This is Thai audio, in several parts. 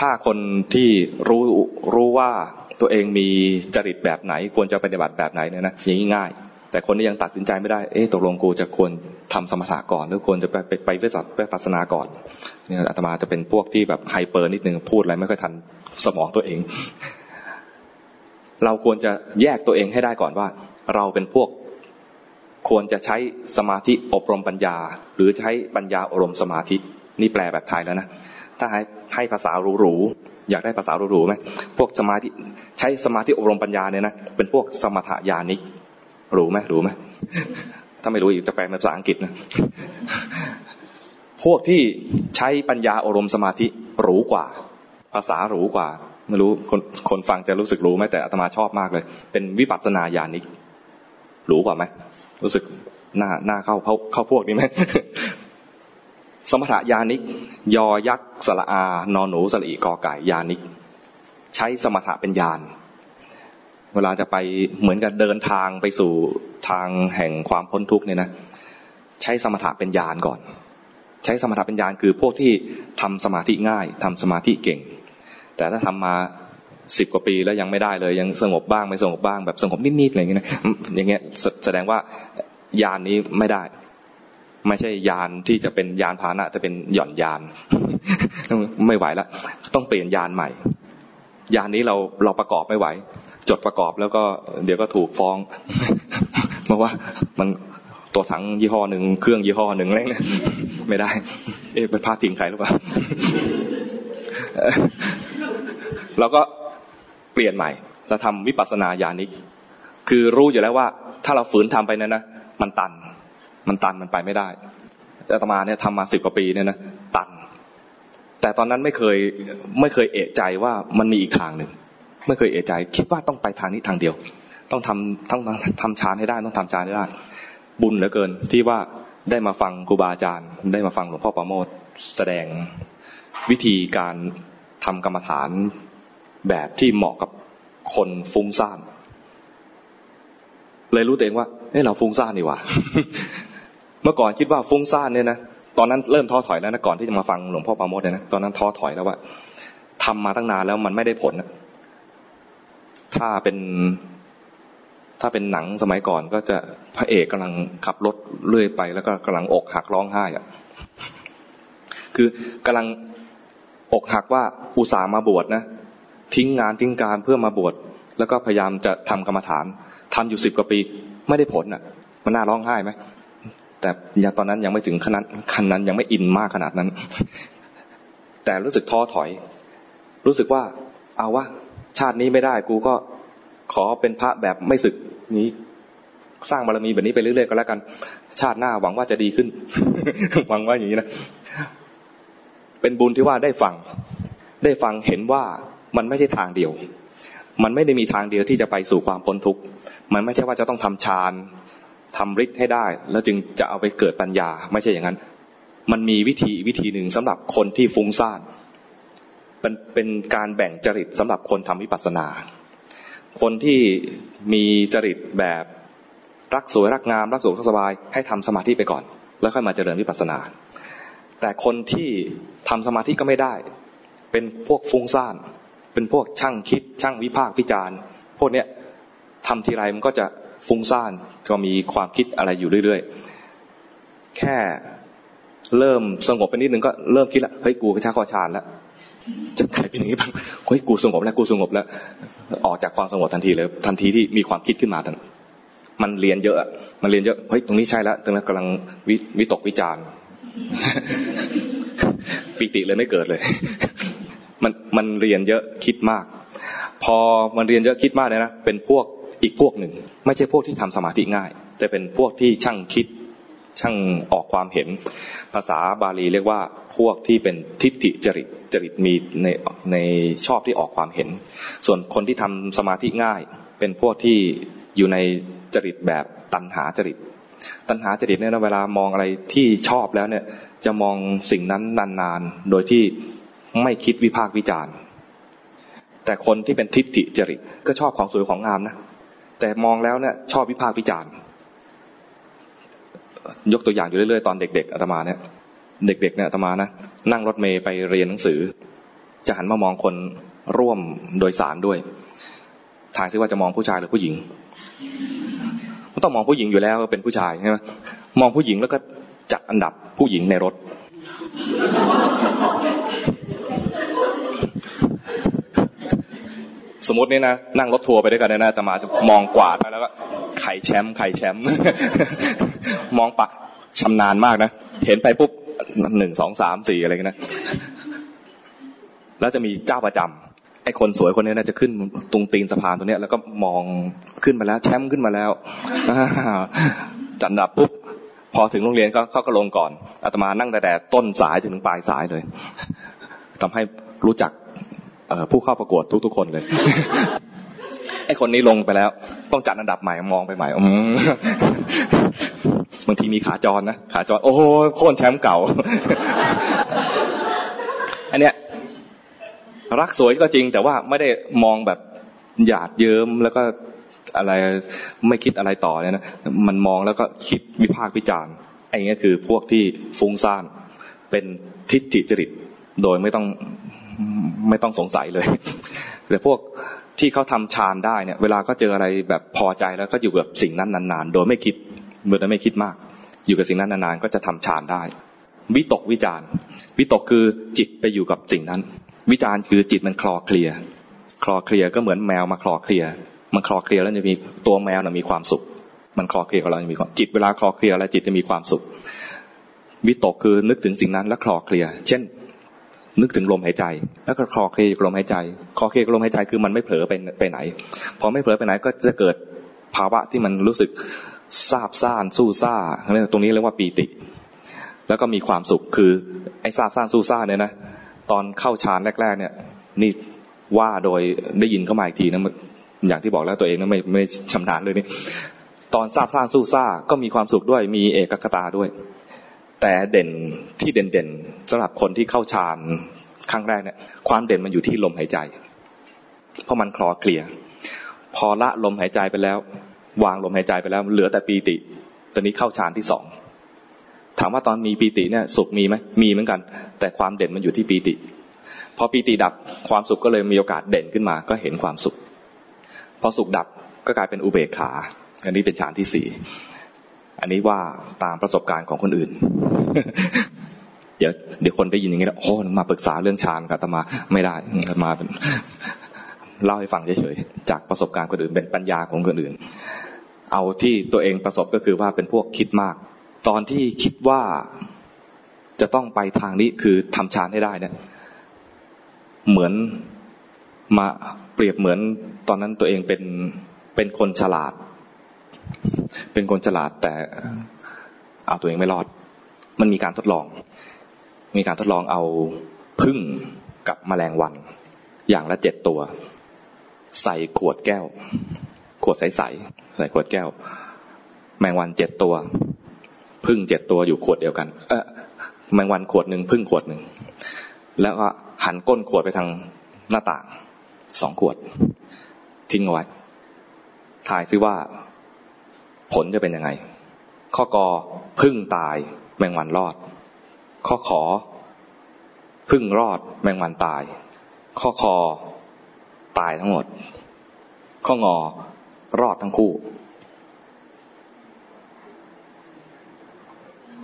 ถ้าคนที่รู้รู้ว่าตัวเองมีจริตแบบไหน ควรจะปฏิบัติแบบไหนเนี่ยนะอย่างนี้ง่าย แต่คนที่ยังตัดสินใจไม่ได้ เอ๊ะตกลงกูจะควรทำสมถะก่อน หรือควรจะไปไปไปวิสัชไปปัสนาก่อนเนี่ยอาตมาจะเป็นพวกที่แบบไฮเปอร์นิดนึงพูดอะไรไม่ค่อยทันสมองตัวเอง เราควรจะแยกตัวเองให้ได้ก่อนว่า เราเป็นพวกควรจะใช้สมาธิอบรมปัญญา หรือใช้ปัญญาอบรมสมาธิ นี่แปลแบบไทยแล้วนะ ถ้าให้ให้ภาษาหรูๆอยากได้ภาษาหรูๆไหมพวกสมาธิใช้สมาธิอบรมปัญญาเนี่ยนะเป็นพวกสมถยานิกรู้ไหมรู้ไหมถ้าไม่รู้อีกจะแปลเป็นภาษาอังกฤษนะพวกที่ใช้ปัญญาอบรมสมาธิรู้กว่า ภาษาหรูกว่าไม่รู้คนคนฟังจะรู้สึกรู้ไหมแต่อาตมาชอบมากเลย เป็นวิปัสสนาญาณิกรู้กว่าไหมรู้สึกหน้าหน้าเข้าเข้าเข้าพวกนี้ไหม สมถยานิก ยอยักษ์สละอานอนหนูสลีกอไก่ยานิก ใช้สมถะเป็นยานเวลาจะไปเหมือนกับเดินทางไปสู่ทางแห่งความพ้นทุกข์เนี่ยนะใช้สมถะเป็นยานก่อน ใช้สมถะเป็นยานคือพวกที่ทำสมาธิง่ายทำสมาธิเก่ง แต่ถ้าทำมาสิบกว่าปีแล้วยังไม่ได้เลย ยังสงบบ้างไม่สงบบ้างแบบสงบนิดๆอะไรอย่างเงี้ยนะอย่างเงี้ยแสดงว่ายานนี้ไม่ได้ ไม่ใช่ยานที่จะเป็นยานพาหนะแต่เป็นหย่อนยานไม่ไหวแล้วต้องเปลี่ยนยานใหม่ ยานนี้เราเราประกอบไม่ไหว จดประกอบแล้วก็เดี๋ยวก็ถูกฟ้องเพราะว่ามันตัวถังยี่ห้อหนึ่งเครื่องยี่ห้อหนึ่งอะไรเนี่ยไม่ได้ เอ๊ะไปพาดพิงใครหรือเปล่าเราก็เปลี่ยนใหม่เราทำวิปัสสนาญาณิก คือรู้อยู่แล้วว่า ถ้าเราฝืนทำไปนั้นนะมันตัน มันตันมันไปไม่ได้อาตมาเนี่ยทำมาสิบกว่าปีเนี่ยนะตัน แต่ตอนนั้นไม่เคยไม่เคยเอะใจว่ามันมีอีกทางหนึ่งไม่เคยเอะใจ คิดว่าต้องไปทางนี้ทางเดียว ต้องทำต้องทำฌานให้ได้ต้องทำฌานให้ได้ บุญเหลือเกินที่ว่าได้มาฟังครูบาอาจารย์ ได้มาฟังหลวงพ่อประโมทแสดงวิธีการทำกรรมฐานแบบที่เหมาะกับคนฟุ้งซ่านเลยรู้ตัวเองว่าเฮ้เราฟุ้งซ่านนี่หว่า เมื่อก่อนคิดว่าฟุ้งซ่านเนี่ยนะตอนนั้นเริ่มท้อถอยแล้วนะก่อนที่จะมาฟังหลวงพ่อปาโมดเนี่ยนะตอนนั้นท้อถอยแล้วว่าทำมาตั้งนานแล้วมันไม่ได้ผลถ้าเป็นถ้าเป็นหนังสมัยก่อนก็จะพระเอกกำลังขับรถเลื่อยไป แล้วก็กำลังอกหักร้องไห้อะคือกำลังอกหักว่าอุตส่าห์มาบวชนะทิ้งงานทิ้งการเพื่อมาบวชแล้วก็พยายามจะทำกรรมฐานทำอยู่สิบกว่าปี ไม่ได้ผลอะ มันน่าร้องไห้ไหม แต่ยังตอนนั้นยังไม่ถึงขนาดคันนั้นยังไม่อินมากขนาดนั้น แต่รู้สึกท้อถอย รู้สึกว่า เอาวะชาตินี้ไม่ได้กูก็ขอเป็นพระแบบไม่สึกนี้สร้างบารมีแบบนี้ไปเรื่อยๆก็แล้วกัน ชาติหน้าหวังว่าจะดีขึ้น หวังว่าอย่างนี้นะเป็นบุญที่ว่าได้ฟัง ได้ฟังเห็นว่ามันไม่ใช่ทางเดียว มันไม่ได้มีทางเดียวที่จะไปสู่ความพ้นทุกข์ มันไม่ใช่ว่าจะต้องทำฌาน ทำฤทธิ์ให้ได้ แล้วจึงจะเอาไปเกิดปัญญา ไม่ใช่อย่างนั้น มันมีวิธีวิธีหนึ่งสำหรับคนที่ฟุ้งซ่านเป็นเป็นการแบ่งจริตสำหรับคนทำวิปัสสนา คนที่มีจริตแบบรักสวยรักงาม รักสุขรักสบาย ให้ทำสมาธิไปก่อน แล้วค่อยมาเจริญวิปัสสนา แต่คนที่ทำสมาธิก็ไม่ได้ เป็นพวกฟุ้งซ่านเป็นพวกช่างคิด ช่างวิพากษ์วิจารณ์พวกเนี้ยทำทีไรมันก็จะ ฟุ้งซ่านก็มีความคิดอะไรอยู่เรื่อยๆ แค่เริ่มสงบไปนิดนึงก็เริ่มคิดละเฮ้ยกูกระชากคอชานแล้วจะใครเป็นอย่างนี้บ้างเฮ้ยกูสงบแล้วกูสงบแล้ว ออกจากความสงบทันทีเลย ทันทีที่มีความคิดขึ้นมาทันมันเรียนเยอะมันเรียนเยอะเฮ้ยตรงนี้ใช่แล้วตรงนั้นกำลังวิวิตกวิจาร์ปิติเลยไม่เกิดเลย มันมันเรียนเยอะคิดมาก พอมันเรียนเยอะคิดมากเลยนะเป็นพวก อีกพวกหนึ่ง ไม่ใช่พวกที่ทำสมาธิง่าย แต่เป็นพวกที่ช่างคิดช่างออกความเห็น ภาษาบาลีเรียกว่าพวกที่เป็นทิฏฐิจริตจริตมีในในชอบที่ออกความเห็น ส่วนคนที่ทำสมาธิง่าย เป็นพวกที่อยู่ในจริตแบบตัณหาจริต ตัณหาจริตเนี่ยเวลามองอะไรที่ชอบแล้วเนี่ยจะมองสิ่งนั้นนานๆ โดยที่ไม่คิดวิพากษ์วิจารณ์ แต่คนที่เป็นทิฏฐิจริตก็ชอบของสวยของงามนะ แต่มองแล้วเนี่ยชอบวิพากษ์วิจารณ์ยกตัวอย่างอยู่เรื่อยๆตอนเด็ก ๆอาตมาเนี่ย เด็ก ๆ เนี่ยอาตมานะนั่งรถเมย์ไปเรียนหนังสือ จะหันมามองคนร่วมโดยสารด้วยทายซิว่าจะมองผู้ชายหรือผู้หญิงมันต้องมองผู้หญิงอยู่แล้วเป็นผู้ชายใช่ไหมมองผู้หญิงแล้วก็จัดอันดับผู้หญิงในรถ สมมตินี่นะนั่งรถทัวร์ไปด้วยกันนะแต่มาจะมองกวาดไปแล้วก็ไข่แชมป์ไข่แชมป์มองปะชำนาญมากนะเห็นไปปุ๊บหนึ่งสองสามสี่อะไรกันนะแล้วจะมีเจ้าประจำไอ้คนสวยคนนี้นะจะขึ้นตรงตีนสะพานตรงนี้แล้วก็มองขึ้นมาแล้ว แชมป์ขึ้นมาแล้วจันดับปุ๊บพอถึงโรงเรียนก็เขาก็ลงก่อนอาตมานั่งแต่แต่ต้นสายถึงปลายสายเลยทำให้รู้จัก ผู้เข้าประกวดทุก ๆ คนเลยไอคนนี้ลงไปแล้ว ต้องจัดอันดับใหม่มองไปใหม่บางทีมีขาจรนะขาจร โอ้โหโค่นแชมป์เก่า อันเนี้ยรักสวยก็จริง แต่ว่าไม่ได้มองแบบหยาดเยิ้มแล้วก็อะไรไม่คิดอะไรต่อเนี่ยนะมันมองแล้วก็คิดวิพากษ์วิจารณ์ไอ้เงี้ยคือพวกที่ฟุ้งซ่านเป็นทิฏฐิจริต โดยไม่ต้อง ไม่ต้องสงสัยเลยแต่พวกที่เขาทำฌานได้เนี่ย เวลาก็เจออะไรแบบพอใจแล้วก็อยู่กับสิ่งนั้นนานๆ โดยไม่คิดโดยไม่คิดมาก อยู่กับสิ่งนั้นนานๆก็จะทำฌานได้ วิตกวิจารวิตกคือจิตไปอยู่กับสิ่งนั้น วิจารคือจิตมันคลอเคลียคลอเคลียก็เหมือนแมวมาคลอเคลียมันคลอเคลียแล้วจะมีตัวแมวน่ะมีความสุข มันคลอเคลียกับเราจะมีความจิตเวลาคลอเคลียแล้วจิตจะมีความสุขวิตกคือนึกถึงสิ่งนั้นแล้วคลอเคลีย เช่น นึกถึงลมหายใจ แล้วก็คลอเคลลมหายใจคลอเคลลมหายใจคือมันไม่เผลอไปไปไหน พอไม่เผลอไปไหนก็จะเกิดภาวะที่มันรู้สึกซาบซ่านสู้ซ่าตรงนี้เรียกว่าปีติ แล้วก็มีความสุขคือไอ้ซาบซ่านสู้ซ่าเนี่ยนะตอนเข้าฌานแรก ๆ เนี่ย นี่ว่าโดยได้ยินเข้ามาอีกทีนะอย่างที่บอกแล้วตัวเองนั้นไม่ไม่ชำนาญเลยนี่ตอนซาบซ่านสู้ซ่าก็มีความสุขด้วยมีเอกคตาด้วย แต่เด่นที่เด่นเด่นสำหรับคนที่เข้าฌานครั้งแรกเนี่ยความเด่นมันอยู่ที่ลมหายใจ เพราะมันคลอเคลียพอละลมหายใจไปแล้ว วางลมหายใจไปแล้ว เหลือแต่ปีติ ตอนนี้เข้าฌานที่สองถามว่าตอนมีปีติเนี่ยสุขมีไหมมีเหมือนกัน แต่ความเด่นมันอยู่ที่ปีติ พอปีติดับความสุขก็เลยมีโอกาสเด่นขึ้นมา ก็เห็นความสุข พอสุขดับก็กลายเป็นอุเบกขา อันนี้เป็นฌานที่สี่ อันนี้ว่าตามประสบการณ์ของคนอื่น เดี๋ยวเดี๋ยวคนได้ยินอย่างนี้แล้วโอ้มาปรึกษาเรื่องฌานกับตมาไม่ได้มาเป็นเล่าให้ฟังเฉยๆจากประสบการณ์คนอื่น เป็นปัญญาของคนอื่น เอาที่ตัวเองประสบก็คือว่าเป็นพวกคิดมาก ตอนที่คิดว่าจะต้องไปทางนี้คือทำฌานให้ได้เนี่ยเหมือนมาเปรียบเหมือนตอนนั้นตัวเองเป็นเป็นคนฉลาด เป็นคนฉลาดแต่เอาตัวเองไม่รอด มันมีการทดลอง มีการทดลองเอาพึ่งกับแมลงวัน อย่างละเจ็ดตัว ใส่ขวดแก้ว ขวดใสๆใส่ขวดแก้ว แมงวันเจ็ดตัวพึ่งเจ็ดตัวอยู่ขวดเดียวกัน เออแมงวันขวดหนึ่งพึ่งขวดหนึ่งแล้วก็หันก้นขวดไปทางหน้าต่างสองขวด ทิ้งเอาไว้ทายซิว่า ผลจะเป็นยังไง ข้อกอพึ่งตายแมงวันรอด ข้อขอ พึ่งรอดแมงวันตาย ข้อคอตายทั้งหมด ข้องอรอดทั้งคู่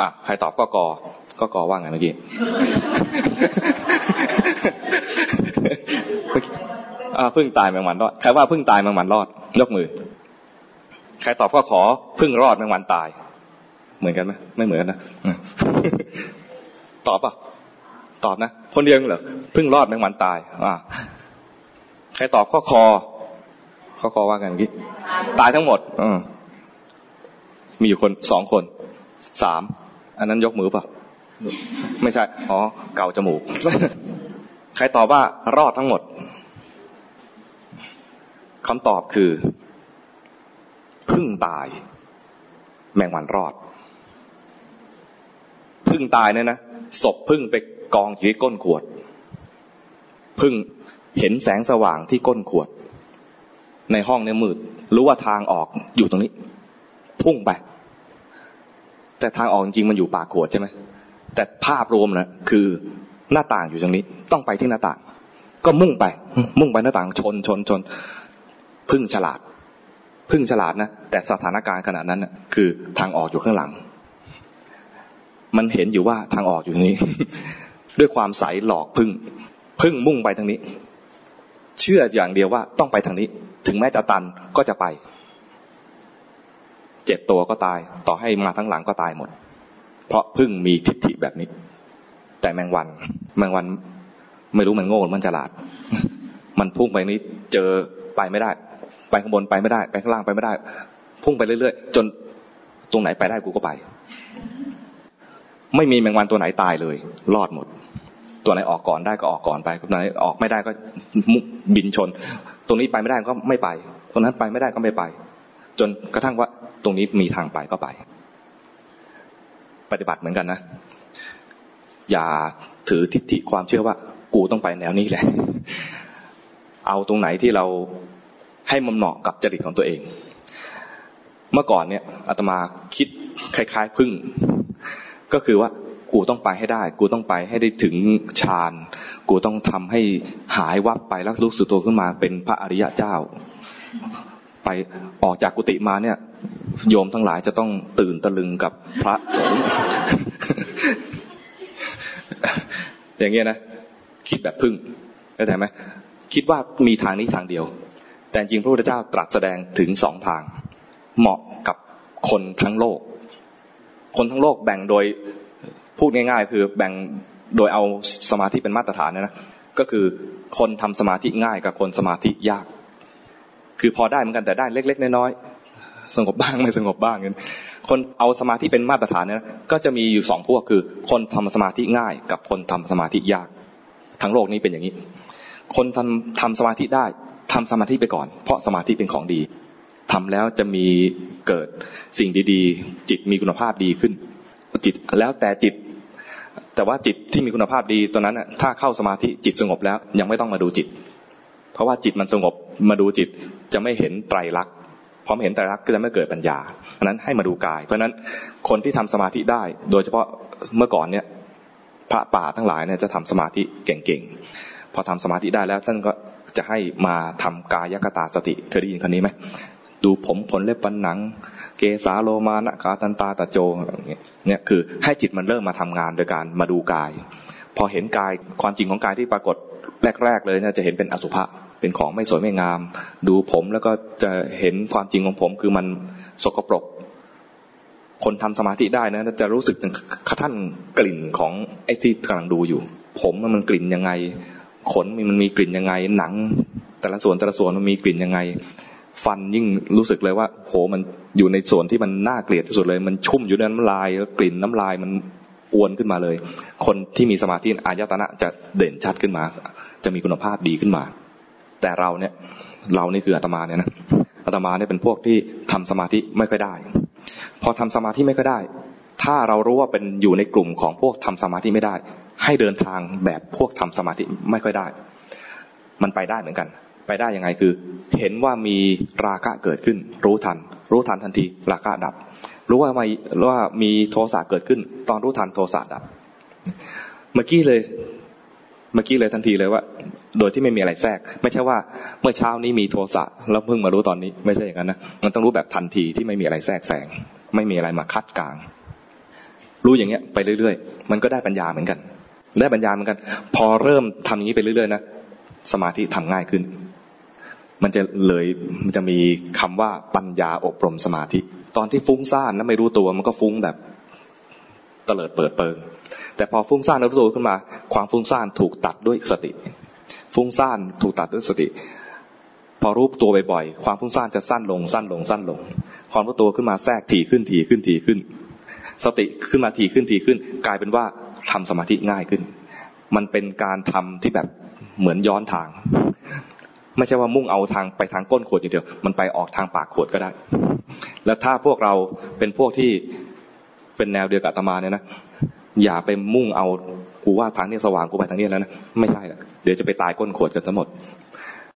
อะใครตอบก็กอก็กอว่าไงเมื่อกี้อ่าพึ่งตายแมงวันรอด ใครว่าพึ่งตายแมงวันรอด ยกมือ ใครตอบก็ขอพึ่งรอดแมงวันตาย เหมือนกันไหมไม่เหมือนนะตอบป่ะตอบนะ คนเดียวเหรอพึ่งรอดแมงวันตาย อ่า ใครตอบข้อคอข้อคอว่ากันเมื่อกี้ตายทั้งหมดอมีอยู่คนสองคนสามอันนั้นยกมือป่ะไม่ใช่ อ๋อ เกาจมูก ใครตอบว่ารอดทั้งหมดคำตอบคือ พึ่งตาย แมงวันรอด พึ่งตายเนี่ยนะศพพึ่งไปกองอยู่ที่ก้นขวด พึ่งเห็นแสงสว่างที่ก้นขวด ในห้องเนี่ยมืด รู้ว่าทางออกอยู่ตรงนี้ พุ่งไป แต่ทางออกจริงมันอยู่ปากขวดใช่ไหมแต่ภาพรวมนะคือหน้าต่างอยู่ตรงนี้ ต้องไปที่หน้าต่าง ก็มุ่งไป มุ่งไปหน้าต่างชนชนชนพึ่งฉลาด พึ่งฉลาดนะ แต่สถานการณ์ขณะนั้นนะคือทางออกอยู่ข้างหลัง มันเห็นอยู่ว่าทางออกอยู่นี้ ด้วยความใสหลอกพึ่ง พึ่งมุ่งไปทางนี้ เชื่ออย่างเดียวว่าต้องไปทางนี้ ถึงแม้จะตันก็จะไปเจ็ดตัวก็ตาย ต่อให้มาทั้งหลังก็ตายหมด เพราะพึ่งมีทิฏฐิแบบนี้ แต่แมงวัน แมงวันไม่รู้มันโง่หรือมันฉลาด มันพุ่งไปนี้เจอไปไม่ได้ ไปข้างบนไปไม่ได้ ไปข้างล่างไปไม่ได้ พุ่งไปเรื่อยๆ จนตรงไหนไปได้กูก็ไป ไม่มีแมงวันตัวไหนตายเลย รอดหมด ตัวไหนออกก่อนได้ก็ออกก่อนไปตัวไหนออกไม่ได้ก็บินชน ตรงนี้ไปไม่ได้ก็ไม่ไปตรงนั้นไปไม่ได้ก็ไม่ไป จนกระทั่งว่า ตรงนี้มีทางไปก็ไป ปฏิบัติเหมือนกันนะอย่าถือทิฏฐิความเชื่อว่า กูต้องไปแนวนี้แหละ เอาตรงไหนที่เรา ให้มันเหมาะกับจริตของตัวเอง เมื่อก่อนเนี่ยอาตมาคิดคล้ายๆพึ่ง ก็คือว่ากูต้องไปให้ได้ กูต้องไปให้ได้ถึงฌาน กูต้องทำให้หายวับไปแล้วรู้สึกตัวขึ้นมาเป็นพระอริยะเจ้า ไปออกจากกุฏิมาเนี่ย โยมทั้งหลายจะต้องตื่นตะลึงกับพระ อย่างเงี้ยนะ คิดแบบพึ่งเข้าใจไหมคิดว่ามีทางนี้ทางเดียว แต่จริงพระพุทธเจ้าตรัสแสดงถึงสองทาง เหมาะกับคนทั้งโลก คนทั้งโลกแบ่งโดยพูดง่าย ๆ คือแบ่งโดยเอาสมาธิเป็นมาตรฐานนะก็คือคนทำสมาธิง่ายกับคนสมาธิยาก คือพอได้เหมือนกันแต่ได้เล็ก ๆ น้อยๆสงบบ้างไม่สงบบ้างเงี้ยคนเอาสมาธิเป็นมาตรฐานเนี่ยก็จะมีอยู่สองพวกคือ คนทำสมาธิง่าย กับคนทำสมาธิยาก ทั้งโลกนี้เป็นอย่างนี้ คนทำทำสมาธิได้ ทำสมาธิไปก่อน เพราะสมาธิเป็นของดีทำแล้วจะมีเกิดสิ่งดีๆ จิตมีคุณภาพดีขึ้น จิตแล้วแต่จิต แต่ว่าจิตที่มีคุณภาพดีตอนนั้นถ้าเข้าสมาธิจิตสงบแล้ว ยังไม่ต้องมาดูจิต เพราะว่าจิตมันสงบมาดูจิตจะไม่เห็นไตรลักษณ์พร้อมเห็นแต่รักษณ์ก็จะไม่เกิดปัญญาเพราะนั้นให้มาดูกาย เพราะนั้นคนที่ทำสมาธิได้ โดยเฉพาะเมื่อก่อนเนี่ยพระป่าทั้งหลายเนี่ยจะทำสมาธิเก่งๆ พอทำสมาธิได้แล้วท่านก็จะให้มาทำกายกตาสติเคยได้ยินคนนี้ไหมดูผมผลเล็บฟันหนัง เกสาโลมานะกาตันตาตะโจเนี่ยคือให้จิตมันเริ่มมาทำงานโดยการมาดูกาย พอเห็นกายความจริงของกายที่ปรากฏแรก ๆ เลยเนี่ยจะเห็นเป็นอสุภะเป็นของไม่สวยไม่งาม ดูผมแล้วก็จะเห็นความจริงของผมคือมันสกปรกคนทำสมาธิได้นะจะรู้สึกถึงกระทั่งกลิ่นของไอ้ที่กำลังดูอยู่ ผมมันกลิ่นยังไง ขนมันมีกลิ่นยังไง หนัง แต่ละส่วนแต่ละส่วนมันมีกลิ่นยังไง ฟันยิ่งรู้สึกเลยว่า โหมันอยู่ในส่วนที่มันน่าเกลียดที่สุดเลย มันชุ่มอยู่ในน้ำลายแล้วกลิ่นน้ำลายมันอวนขึ้นมาเลย คนที่มีสมาธิอายตนะจะเด่นชัดขึ้นมา จะมีคุณภาพดีขึ้นมา แต่เราเนี่ย เรานี่คืออาตมาเนี่ยนะอาตมาเนี่ยเป็นพวกที่ทำสมาธิไม่ค่อยได้ พอทำสมาธิไม่ค่อยได้ ถ้าเรารู้ว่าเป็นอยู่ในกลุ่มของพวกทำสมาธิไม่ได้ ให้เดินทางแบบพวกทำสมาธิไม่ค่อยได้ มันไปได้เหมือนกัน ไปได้ยังไงคือ เห็นว่ามีราคะเกิดขึ้น รู้ทัน รู้ทันทันทีราคะดับ รู้ว่ามีว่ามีโทสะเกิดขึ้น ตอนรู้ทันโทสะดับ เมื่อกี้เลยเมื่อกี้เลยทันทีเลยว่า โดยที่ไม่มีอะไรแทรก ไม่ใช่ว่าเมื่อเช้านี้มีโทสะแล้วเพิ่งมารู้ตอนนี้ ไม่ใช่อย่างนั้นนะมันต้องรู้แบบทันทีที่ไม่มีอะไรแทรกแซงไม่มีอะไรมาคัดกลาง รู้อย่างเงี้ยไปเรื่อยๆ มันก็ได้ปัญญาเหมือนกัน ได้ปัญญาเหมือนกัน พอเริ่มทำอย่างนี้ไปเรื่อยๆนะสมาธิทำง่ายขึ้น มันจะเลยมันจะมีคำว่าปัญญาอบรมสมาธิ ตอนที่ฟุ้งซ่านแล้วไม่รู้ตัวมันก็ฟุ้งแบบเตลิดเปิดเปิง แต่พอฟุ้งซ่านแล้วรู้ตัวขึ้นมา ความฟุ้งซ่านถูกตัดด้วยสติ ฟุ้งซ่านถูกตัดด้วยสติ พอรู้ตัวบ่อยๆความฟุ้งซ่านจะสั้นลงสั้นลงสั้นลง ความรู้ตัวขึ้นมาแทรกถี่ขึ้นถี่ขึ้นถี่ขึ้น สติขึ้นมาถี่ขึ้นถี่ขึ้น กลายเป็นว่าทำสมาธิง่ายขึ้น มันเป็นการทำที่แบบเหมือนย้อนทาง ไม่ใช่ว่ามุ่งเอาทางไปทางก้นขวดอย่างเดียว มันไปออกทางปากขวดก็ได้ แล้วถ้าพวกเราเป็นพวกที่เป็นแนวเดียวกับตมาเนี่ยนะอย่าไปมุ่งเอากูว่าทางนี้สว่างกูไปทางนี้แล้วนะไม่ใช่เดี๋ยวจะไปตายก้นขวดกันทั้งหมด